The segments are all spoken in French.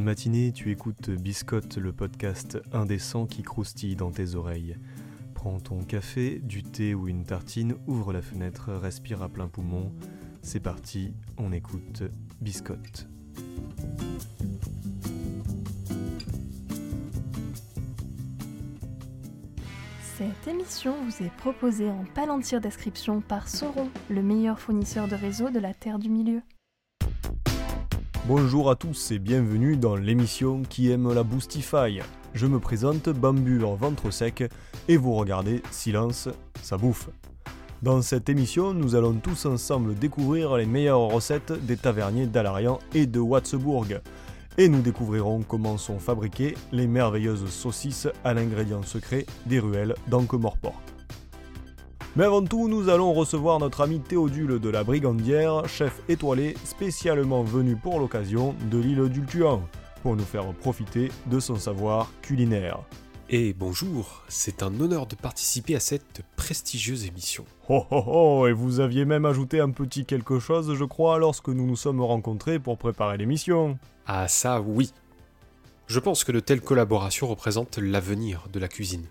bonne matinée, tu écoutes Biscotte, le podcast indécent qui croustille dans tes oreilles. Prends ton café, du thé ou une tartine, ouvre la fenêtre, respire à plein poumon. C'est parti, on écoute Biscotte. Cette émission vous est proposée en palantir description par Sauron, le meilleur fournisseur de réseau de la Terre du Milieu. Bonjour à tous et bienvenue dans l'émission qui aime la Boostify. Je me présente Bambur ventre sec et vous regardez Silence, ça bouffe. Dans cette émission, nous allons tous ensemble découvrir les meilleures recettes des taverniers d'Alarian et de Wattsbourg et nous découvrirons comment sont fabriquées les merveilleuses saucisses à l'ingrédient secret des ruelles d'Ankh-Morpork. Mais avant tout, nous allons recevoir notre ami Théodule de la Brigandière, chef étoilé spécialement venu pour l'occasion de l'île d'Ultuan, pour nous faire profiter de son savoir culinaire. Et bonjour, c'est un honneur de participer à cette prestigieuse émission. Oh oh oh, et vous aviez même ajouté un petit quelque chose, je crois, lorsque nous nous sommes rencontrés pour préparer l'émission. Ah ça oui. Je pense que de telles collaborations représentent l'avenir de la cuisine.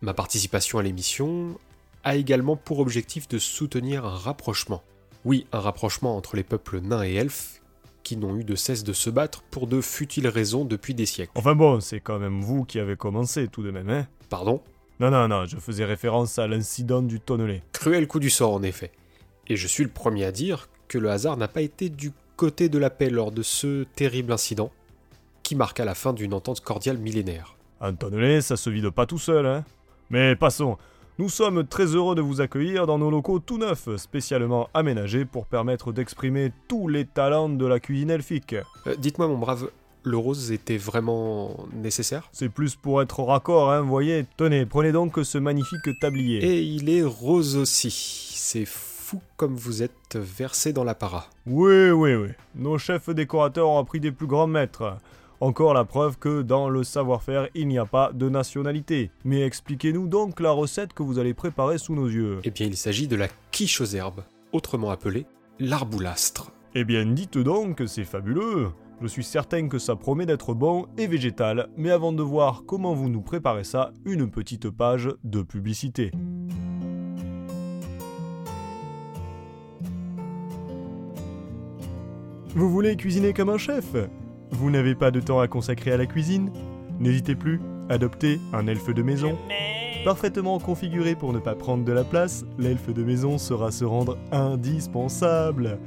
Ma participation à l'émission a également pour objectif de soutenir un rapprochement. Oui, un rapprochement entre les peuples nains et elfes qui n'ont eu de cesse de se battre pour de futiles raisons depuis des siècles. Enfin bon, c'est quand même vous qui avez commencé tout de même, hein? Pardon? Non, non, non, je faisais référence à l'incident du tonnelet. Cruel coup du sort en effet. Et je suis le premier à dire que le hasard n'a pas été du côté de la paix lors de ce terrible incident qui marqua la fin d'une entente cordiale millénaire. Un tonnelet, ça se vide pas tout seul, hein? Mais passons, nous sommes très heureux de vous accueillir dans nos locaux tout neufs, spécialement aménagés pour permettre d'exprimer tous les talents de la cuisine elfique. Euh, Dites-moi mon brave, le rose était vraiment nécessaire? C'est plus pour être raccord, hein, voyez. Tenez, prenez donc ce magnifique tablier. Et il est rose aussi. C'est fou comme vous êtes versé dans l'apparat. Oui, oui, oui. Nos chefs décorateurs ont appris des plus grands maîtres. Encore la preuve que dans le savoir-faire, il n'y a pas de nationalité. Mais expliquez-nous donc la recette que vous allez préparer sous nos yeux. Eh bien, il s'agit de la quiche aux herbes, autrement appelée l'arboulastre. Eh bien, dites donc que c'est fabuleux. Je suis certain que ça promet d'être bon et végétal, mais avant de voir comment vous nous préparez ça, une petite page de publicité. Vous voulez cuisiner comme un chef? Vous n'avez pas de temps à consacrer à la cuisine N'hésitez plus, adoptez un elfe de maison. Parfaitement configuré pour ne pas prendre de la place, l'elfe de maison sera se rendre indispensable.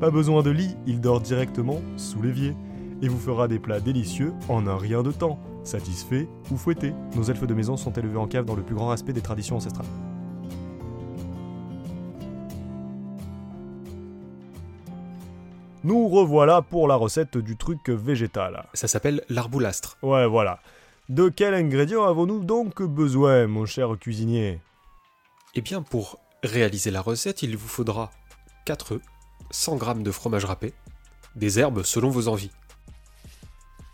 Pas besoin de lit, il dort directement sous l'évier et vous fera des plats délicieux en un rien de temps. Satisfait ou fouetté, nos elfes de maison sont élevés en cave dans le plus grand respect des traditions ancestrales. Nous revoilà pour la recette du truc végétal. Ça s'appelle l'arboulastre. Ouais, voilà. De quel ingrédient avons-nous donc besoin, mon cher cuisinier? Eh bien, pour réaliser la recette, il vous faudra 4 œufs, 100 g de fromage râpé, des herbes selon vos envies.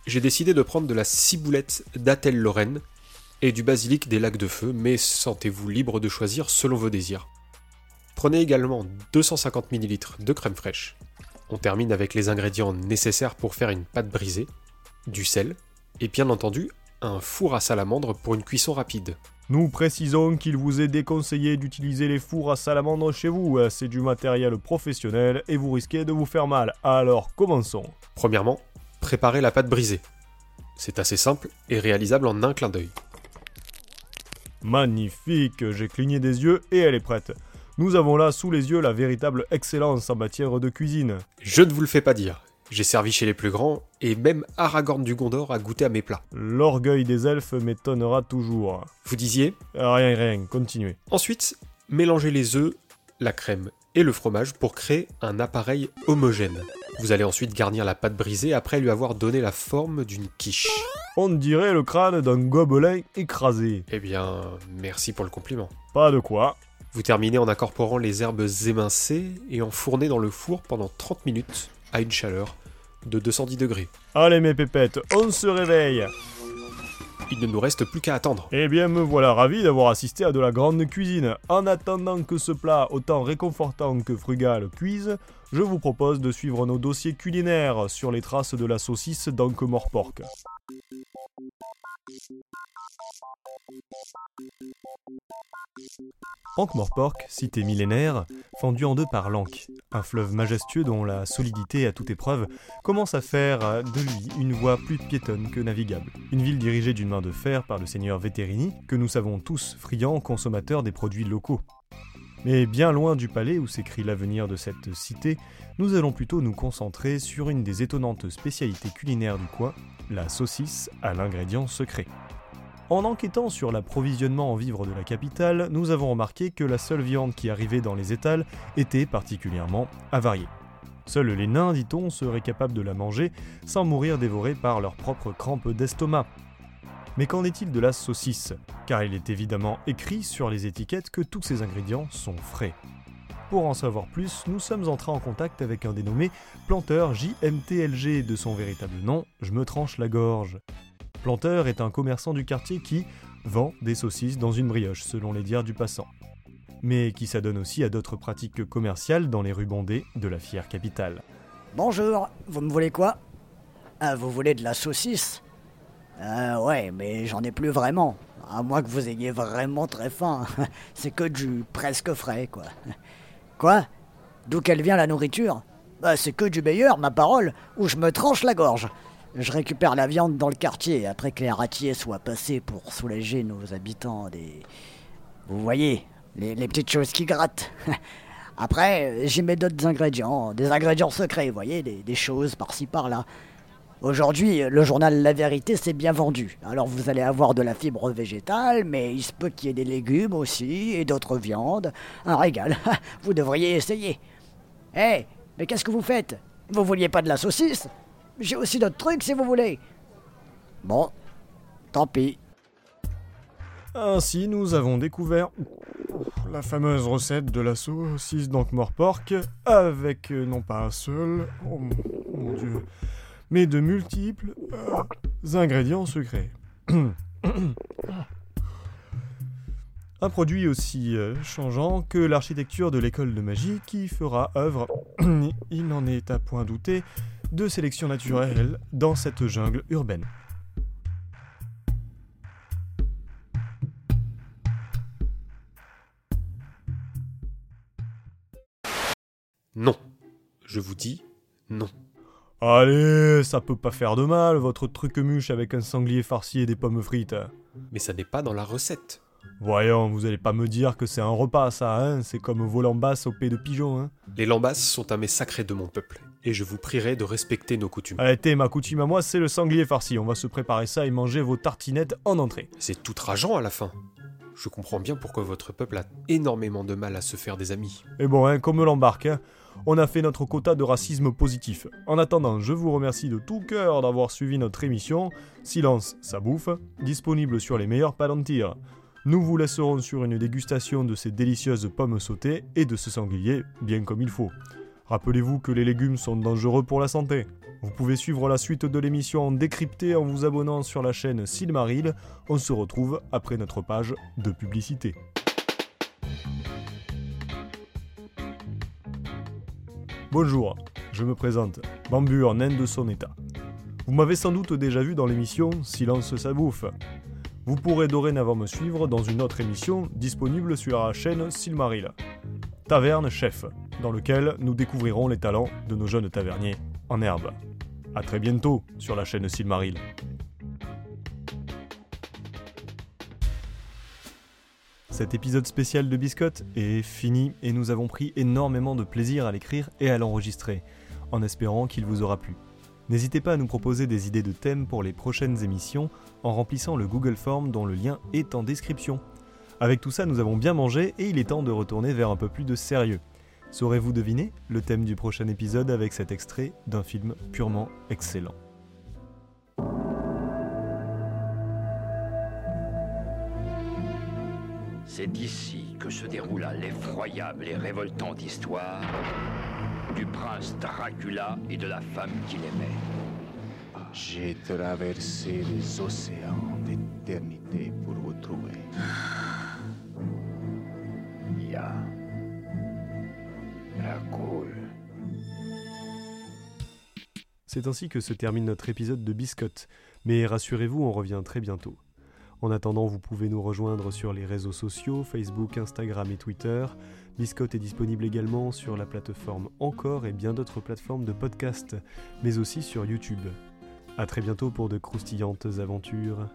J'ai décidé de prendre de la ciboulette d'Atel Lorraine et du basilic des lacs de feu, mais sentez-vous libre de choisir selon vos désirs. Prenez également 250 ml de crème fraîche. On termine avec les ingrédients nécessaires pour faire une pâte brisée, du sel, et bien entendu un four à salamandre pour une cuisson rapide. Nous précisons qu'il vous est déconseillé d'utiliser les fours à salamandre chez vous, c'est du matériel professionnel et vous risquez de vous faire mal. Alors commençons. Premièrement, préparez la pâte brisée. C'est assez simple et réalisable en un clin d'œil. Magnifique, j'ai cligné des yeux et elle est prête. Nous avons là sous les yeux la véritable excellence en matière de cuisine. Je ne vous le fais pas dire. J'ai servi chez les plus grands, et même Aragorn du Gondor a goûté à mes plats. L'orgueil des elfes m'étonnera toujours. Vous disiez Rien, rien, continuez. Ensuite, mélangez les œufs, la crème et le fromage pour créer un appareil homogène. Vous allez ensuite garnir la pâte brisée après lui avoir donné la forme d'une quiche. On dirait le crâne d'un gobelin écrasé. Eh bien, merci pour le compliment. Pas de quoi. Vous terminez en incorporant les herbes émincées et enfournez dans le four pendant 30 minutes à une chaleur de 210 degrés. Allez mes pépettes, on se réveille Il ne nous reste plus qu'à attendre. Eh bien, me voilà ravi d'avoir assisté à de la grande cuisine. En attendant que ce plat, autant réconfortant que frugal, cuise, je vous propose de suivre nos dossiers culinaires sur les traces de la saucisse d'Ankh-Morpork. Ankh-Morpork, cité millénaire, fendue en deux par l'Ankh, un fleuve majestueux dont la solidité à toute épreuve commence à faire de lui une voie plus piétonne que navigable. Une ville dirigée d'une main de fer par le seigneur Vétérini, que nous savons tous friands consommateurs des produits locaux. Mais bien loin du palais où s'écrit l'avenir de cette cité, nous allons plutôt nous concentrer sur une des étonnantes spécialités culinaires du coin, la saucisse à l'ingrédient secret. En enquêtant sur l'approvisionnement en vivres de la capitale, nous avons remarqué que la seule viande qui arrivait dans les étals était particulièrement avariée. Seuls les nains, dit-on, seraient capables de la manger sans mourir dévorés par leurs propres crampes d'estomac. Mais qu'en est-il de la saucisse? Car il est évidemment écrit sur les étiquettes que tous ces ingrédients sont frais. Pour en savoir plus, nous sommes entrés en contact avec un dénommé Planteur JMTLG de son véritable nom, Je me tranche la gorge. Planteur est un commerçant du quartier qui vend des saucisses dans une brioche, selon les dires du passant. Mais qui s'adonne aussi à d'autres pratiques commerciales dans les rues bondées de la fière capitale. Bonjour, vous me voulez quoi? Ah, vous voulez de la saucisse? Ah ouais, mais j'en ai plus vraiment. À moins que vous ayez vraiment très faim. C'est que du presque frais, quoi. Quoi? D'où qu'elle vient la nourriture? Bah c'est que du meilleur, ma parole, où je me tranche la gorge. Je récupère la viande dans le quartier après que les ratiers soient passés pour soulager nos habitants des. Vous voyez, les, petites choses qui grattent. Après, j'y mets d'autres ingrédients, des ingrédients secrets, vous voyez, des choses par-ci par-là. Aujourd'hui, le journal La Vérité s'est bien vendu. Alors vous allez avoir de la fibre végétale, mais il se peut qu'il y ait des légumes aussi et d'autres viandes. Un régal. vous devriez essayer. Hé, mais qu'est-ce que vous faites? Vous vouliez pas de la saucisse? J'ai aussi d'autres trucs si vous voulez. Bon, tant pis. Ainsi, nous avons découvert la fameuse recette de la saucisse d'Ankh-Morpork avec euh, non pas un seul, oh mon dieu, mais de multiples euh, ingrédients secrets. un produit aussi euh, changeant que l'architecture de l'école de magie qui fera œuvre, il n'en est à point douter, de sélection naturelle dans cette jungle urbaine. Non. Je vous dis non. Allez, ça peut pas faire de mal, votre truc muche avec un sanglier farci et des pommes frites. Mais ça n'est pas dans la recette. Voyons, vous allez pas me dire que c'est un repas, ça, hein C'est comme vos lambasses au pays de pigeon, hein Les lambasses sont un mets sacré de mon peuple, et je vous prierai de respecter nos coutumes. Arrêtez, ma coutume à moi, c'est le sanglier farci. On va se préparer ça et manger vos tartinettes en entrée. C'est tout rageant à la fin. Je comprends bien pourquoi votre peuple a énormément de mal à se faire des amis. Et bon, hein, comme l'embarque, hein, on a fait notre quota de racisme positif. En attendant, je vous remercie de tout cœur d'avoir suivi notre émission. Silence, ça bouffe, disponible sur les meilleurs palantirs. Nous vous laisserons sur une dégustation de ces délicieuses pommes sautées et de ce sanglier bien comme il faut. Rappelez-vous que les légumes sont dangereux pour la santé. Vous pouvez suivre la suite de l'émission en décrypté en vous abonnant sur la chaîne Silmaril. On se retrouve après notre page de publicité. Bonjour, je me présente, Bambur, nain de son état. Vous m'avez sans doute déjà vu dans l'émission Silence sa bouffe. Vous pourrez dorénavant me suivre dans une autre émission disponible sur la chaîne Silmaril, Taverne Chef, dans lequel nous découvrirons les talents de nos jeunes taverniers en herbe. A très bientôt sur la chaîne Silmaril. Cet épisode spécial de Biscotte est fini et nous avons pris énormément de plaisir à l'écrire et à l'enregistrer, en espérant qu'il vous aura plu. N'hésitez pas à nous proposer des idées de thèmes pour les prochaines émissions en remplissant le Google Form dont le lien est en description. Avec tout ça, nous avons bien mangé et il est temps de retourner vers un peu plus de sérieux. Saurez-vous deviner le thème du prochain épisode avec cet extrait d'un film purement excellent? C'est d'ici que se déroula l'effroyable et révoltante histoire du prince Dracula et de la femme qu'il aimait. J'ai traversé les océans d'éternité pour vous trouver. Ya. Dracul. C'est ainsi que se termine notre épisode de Biscotte, mais rassurez-vous, on revient très bientôt. En attendant, vous pouvez nous rejoindre sur les réseaux sociaux, Facebook, Instagram et Twitter. Biscotte est disponible également sur la plateforme Encore et bien d'autres plateformes de podcast, mais aussi sur YouTube. A très bientôt pour de croustillantes aventures.